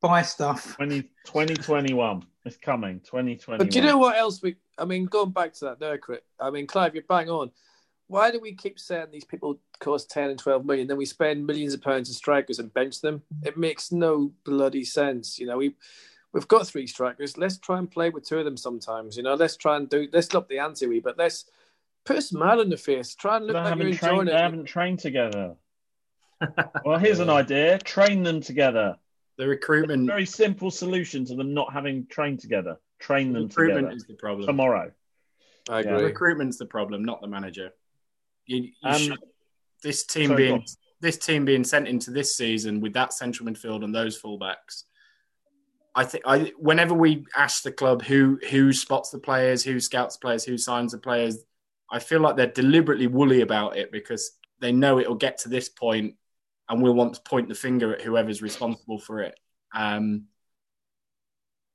buy stuff. 20, 2021. It's coming. 2020. But do you know what else we? I mean, going back to that there, Chris. I mean, Clive, you're bang on. Why do we keep saying these people cost ten and twelve million, then we spend millions of pounds on strikers and bench them? It makes no bloody sense. You know, we we've got three strikers. Let's try and play with two of them sometimes. You know, let's try and do. Let's up the ante wee, but let's put a smile on the face. Try and They look like you're haven't, trained, enjoying they haven't trained together. [laughs] well, here's an idea train them together. The recruitment, Very simple solution to them not having trained together. Train them recruitment together is the problem. tomorrow. I Yeah. agree. Recruitment's the problem, not the manager. You, you Um, should, this team sorry, being this team being sent into this season with that central midfield and those fullbacks. I think I whenever we ask the club who who spots the players, who scouts players, who signs the players, I feel like they're deliberately woolly about it because they know it'll get to this point and we'll want to point the finger at whoever's responsible for it. Um,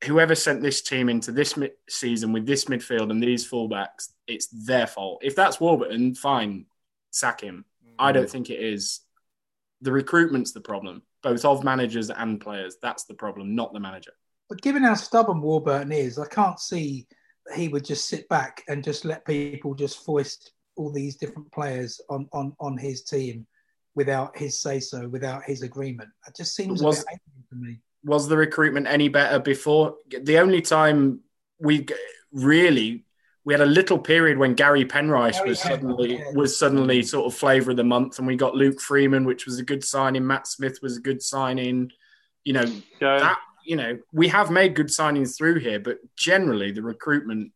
whoever sent this team into this mi- season with this midfield and these fullbacks, it's their fault. If that's Warburton, fine, sack him. I don't think it is. The recruitment's the problem, both of managers and players. That's the problem, not the manager. But given how stubborn Warburton is, I can't see that he would just sit back and just let people just foist all these different players on on on his team without his say so, without his agreement. It just seems Was- a bit alien to me. Was the recruitment any better before? The only time we really we had a little period when Gary Penrice Gary was suddenly Penrice, yeah. was suddenly sort of flavour of the month, and we got Luke Freeman, which was a good signing. Matt Smith was a good signing. You know, Yeah. that you know we have made good signings through here, but generally the recruitment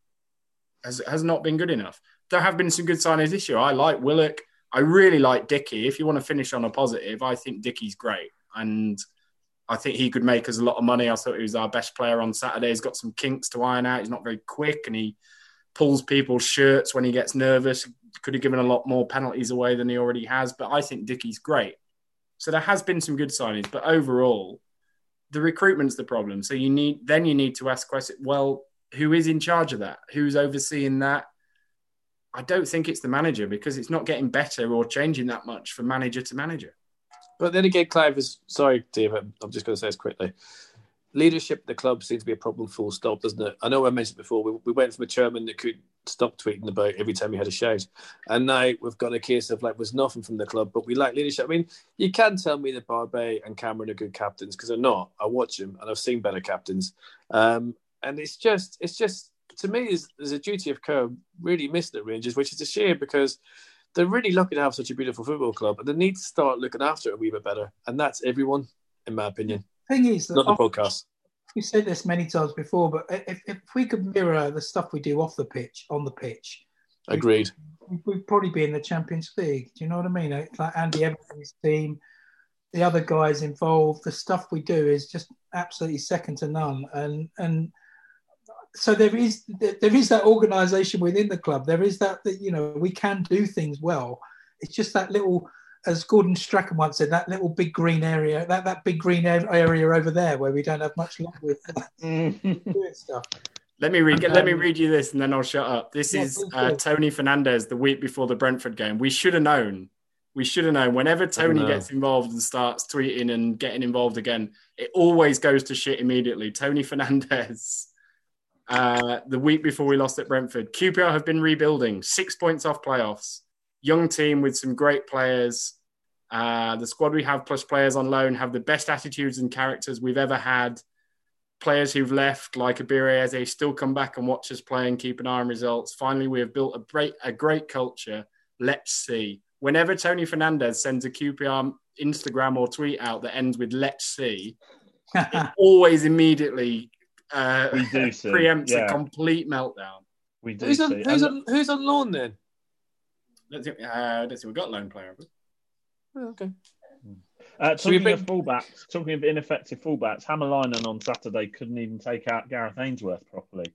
has has not been good enough. There have been some good signings this year. I like Willock. I really like Dickie. If you want to finish on a positive, I think Dickie's great, and I think he could make us a lot of money. I thought he was our best player on Saturday. He's got some kinks to iron out. He's not very quick, and he pulls people's shirts when he gets nervous. Could have given a lot more penalties away than he already has, but I think Dickie's great. So there has been some good signings, but overall, the recruitment's the problem. So you need then you need to ask questions. Well, who is in charge of that? Who's overseeing that? I don't think it's the manager because it's not getting better or changing that much from manager to manager. But then again, Clive is sorry, David. I'm just going to say this quickly. Leadership at the club seems to be a problem. Full stop, doesn't it? I know I mentioned before. We, we went from a chairman that could stop tweeting about every time he had a shout, and now we've got a case of like there's nothing from the club, but we lack leadership. I mean, you can tell me that Barbet and Cameron are good captains because they're not. I watch them and I've seen better captains, um, and it's just it's just to me is there's a duty of care really missed at Rangers, which is a shame because they're really lucky to have such a beautiful football club, and they need to start looking after it a wee bit better. And that's everyone, in my opinion, Thing is, not the podcast. we've said this many times before, but if, if we could mirror the stuff we do off the pitch, on the pitch, Agreed. we- we'd probably be in the Champions League. Do you know what I mean? It's like Andy Evans' team, the other guys involved. The stuff we do is just absolutely second to none, and and so there is there is that organisation within the club. There is that that you know we can do things well. It's just that little. As Gordon Strachan once said, that little big green area, that, that big green area over there, where we don't have much luck with [laughs] doing stuff. Let me read. let me Um, read you this, and then I'll shut up. This Yeah, is uh. Tony Fernandes the week before the Brentford game. We should have known. We should have known. Whenever Tony gets involved and starts tweeting and getting involved again, it always goes to shit immediately. Tony Fernandes. Uh, the week before we lost at Brentford, QPR have been rebuilding, six points off playoffs. Young team with some great players. Uh, the squad we have plus players on loan have the best attitudes and characters we've ever had players who've left, like Ebere Eze, still come back and watch us play and keep an eye on results. Finally, we have built a great, a great culture. Let's see. Whenever Tony Fernandes sends a QPR Instagram or tweet out that ends with "Let's see," it [laughs] always immediately uh, We do see, preempts yeah. a complete meltdown. we do Who's on, see. who's, And- on, who's on loan then? I don't think, uh, I don't think we've got a lone player. Oh, okay. Uh, So we've talking of been- fullbacks, talking of ineffective fullbacks, Hämäläinen on Saturday couldn't even take out Gareth Ainsworth properly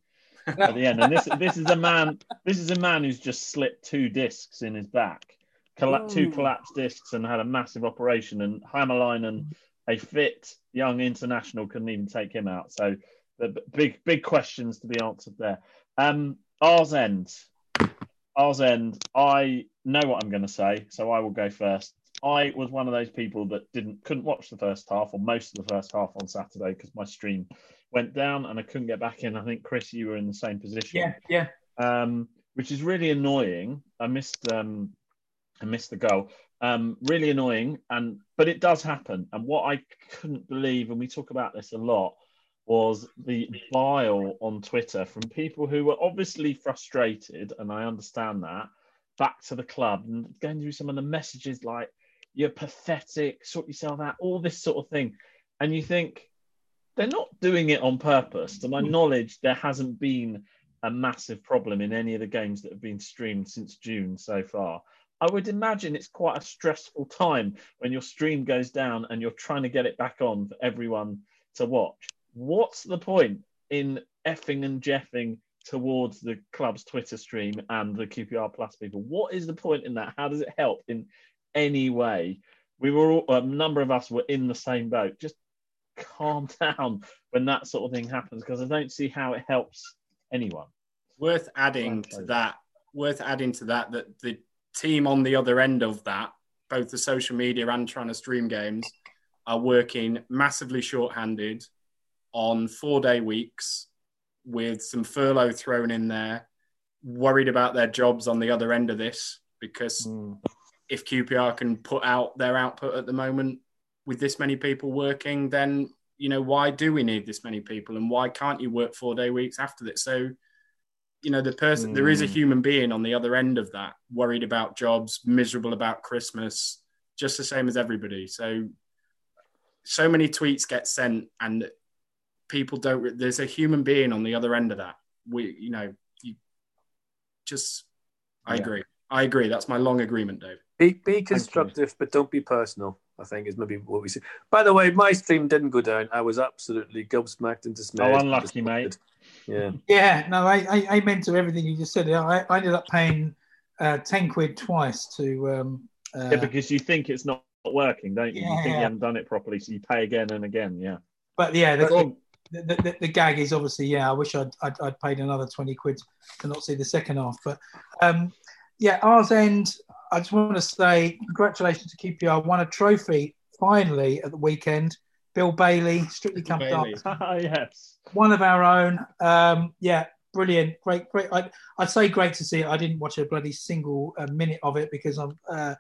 at the end. And this this is a man this is a man who's just slipped two discs in his back, Colla- two collapsed discs, and had a massive operation. And Hämäläinen, a fit young international, couldn't even take him out. So the big big questions to be answered there. Um, R's end, R's end. I know what I'm going to say, so I will go first. I was one of those people that didn't couldn't watch the first half or most of the first half on Saturday because my stream went down and I couldn't get back in. I think Chris, you were in the same position. Yeah, yeah. um, which is really annoying. I missed um, I missed the goal. Um, really annoying, and but it does happen. And what I couldn't believe, and we talk about this a lot, was the bile on Twitter from people who were obviously frustrated, and I understand that. Back to the club and going through some of the messages like "you're pathetic," "sort yourself out," all this sort of thing, and you think they're not doing it on purpose. To my mm. knowledge, there hasn't been a massive problem in any of the games that have been streamed since June so far. I would imagine it's quite a stressful time when your stream goes down and you're trying to get it back on for everyone to watch. What's the point in effing and jeffing towards the club's Twitter stream and the QPR Plus people? What is the point in that? How does it help in any way? We were all, a number of us were in the same boat. Just calm [laughs] down when that sort of thing happens because I don't see how it helps anyone. worth adding to that worth adding to that that the team on the other end of that both the social media and trying to stream games are working massively short-handed on four day weeks with some furlough thrown in there worried about their jobs on the other end of this because if qpr can put out their output at the moment with this many people working then you know why do we need this many people and why can't you work four day weeks after that so you know the person there is a Mm. human being on the other end of that worried about jobs miserable about christmas just the same as everybody so so many tweets get sent and people don't re- there's a human being on the other end of that we you know you just i Yeah. agree i agree that's my long agreement dave Be, be constructive, but don't be personal. I think is maybe what we see. By the way, my stream didn't go down. I was absolutely gobsmacked and dismayed. Oh, unlucky, mate. Yeah. Yeah, no, I, I, meant to everything you just said. I, I ended up paying uh, 10 quid twice to. Um, uh, Yeah, because you think it's not working, don't you? You think you haven't done it properly, so you pay again and again. Yeah. but yeah, the, But- the, the, the, the gag is obviously, yeah, I wish I'd, I'd, I'd paid another 20 quid to not see the second half. But um, yeah, ours end, I just want to say congratulations to QPR. Won a trophy finally at the weekend. Bill Bailey, Strictly Come Bailey. Up. [laughs] yes. one of our own. Um, yeah, brilliant, great, great. I'd, I'd say great to see it. I didn't watch a bloody single uh, minute of it because I'm. Uh,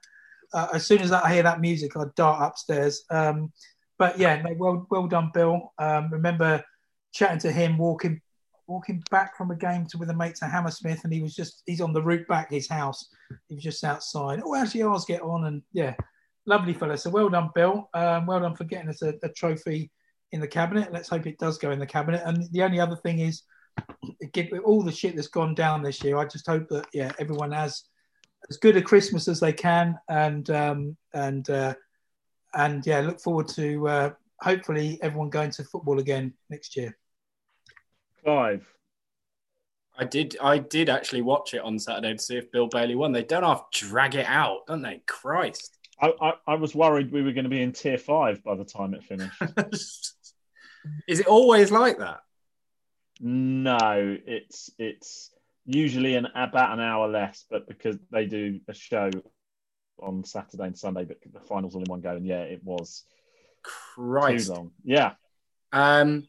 uh, as soon as I hear that music, I dart upstairs. Um, but yeah, no, well, well done, Bill. Um, remember chatting to him, walking, walking back from a game to with a mate to Hammersmith, and he was just he's on the route back his house. He was just outside. Oh, actually, ours get on, and yeah, lovely fella. So well done, Bill. Um, well done for getting us a, a trophy in the cabinet. Let's hope it does go in the cabinet. And the only other thing is, all the shit that's gone down this year. I just hope that yeah, everyone has as good a Christmas as they can, and um, and uh, and yeah, look forward to uh, hopefully everyone going to football again next year. Clive. I did. I did actually watch it on Saturday to see if Bill Bailey won. They don't have to drag it out, don't they? Christ. I, I, I was worried we were going to be in tier five by the time it finished. [laughs] Is it always like that? no, it's it's usually an about an hour less, but because they do a show on Saturday and Sunday, but the finals all in one go, and yeah, it was Christ. too long. Yeah, Um,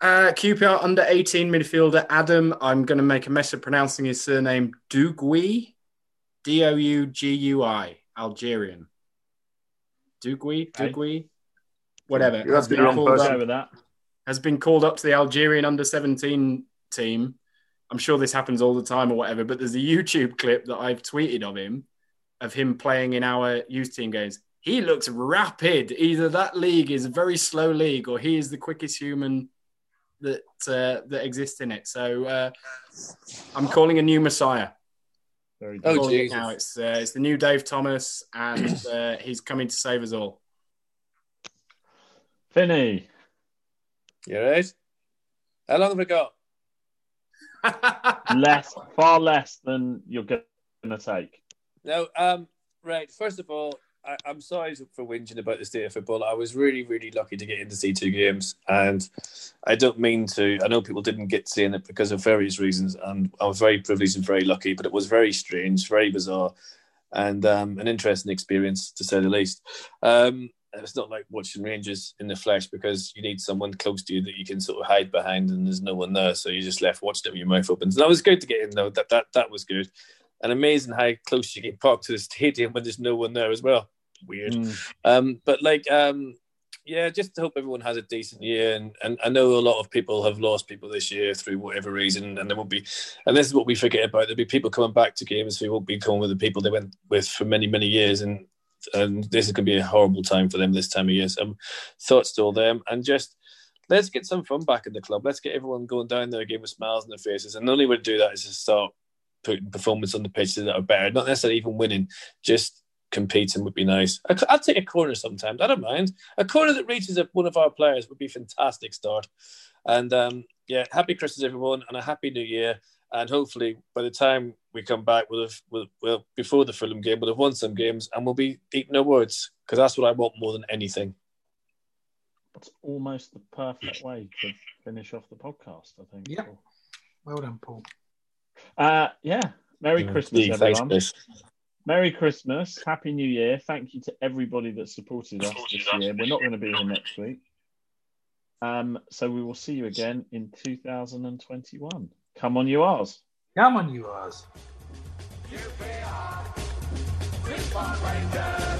uh, QPR under 18 midfielder Adam. I'm going to make a mess of pronouncing his surname Dougui. D O U G U I. Algerian. Dougui? Okay. Dougui? Whatever. You're Has asking been wrong called person. up- that. has been called up to the Algerian under 17 team. I'm sure this happens all the time or whatever, but there's a YouTube clip that I've tweeted of him, of him playing in our youth team games. He looks rapid. Either that league is a very slow league or he is the quickest human that uh, that exists in it. So uh, I'm calling a new Messiah. Very Oh, good. Calling Jesus. now. It's, uh, it's the new Dave Thomas, and [clears throat] uh, he's coming to save us all. Finney. You right? How long have we got? [laughs] less, far less than you're going to take. No, um, right. First of all, I, I'm sorry for whinging about the state of football. I was really, really lucky to get in to see two games, and I don't mean to. I know people didn't get seeing it because of various reasons, and I was very privileged and very lucky. But it was very strange, very bizarre. and um, an interesting experience to say the least. Um, it's not like watching Rangers in the flesh because you need someone close to you that you can sort of hide behind, and there's no one there, so you just left watching it with your mouth open. So that was good to get in though. That that that was good, and amazing how close you can park to the stadium when there's no one there as well. Weird, Mm. um, but like um, yeah, just to hope everyone has a decent year. And, and I know a lot of people have lost people this year through whatever reason, and there won't be. And this is what we forget about: there'll be people coming back to games who won't be coming with the people they went with for many many years, and and this is going to be a horrible time for them this time of year. So, thoughts to all them, and just let's get some fun back in the club. Let's get everyone going down there again with smiles on their faces. And the only way to do that is to start putting performance on the pitches that are better, not necessarily even winning, just competing would be nice. I- I'd take a corner sometimes. I don't mind. A corner that reaches one of our players would be a fantastic start. And um, yeah, happy Christmas, everyone, and a happy New Year. And hopefully, by the time we come back, we'll have, we'll, well, before the Fulham game, we'll have won some games and we'll be eating our words because that's what I want more than anything. That's almost the perfect way to finish off the podcast, I think. Yeah. Well done, Paul. Uh, yeah. Merry Yeah, Christmas, Steve, everyone. Chris. Merry Christmas. Happy New Year. Thank you to everybody that supported us this year. We're not going to be here next week. Um, so we will see you again in 2021. Come on, you ours. Come on, you ours. QPR, Fishbone Rangers.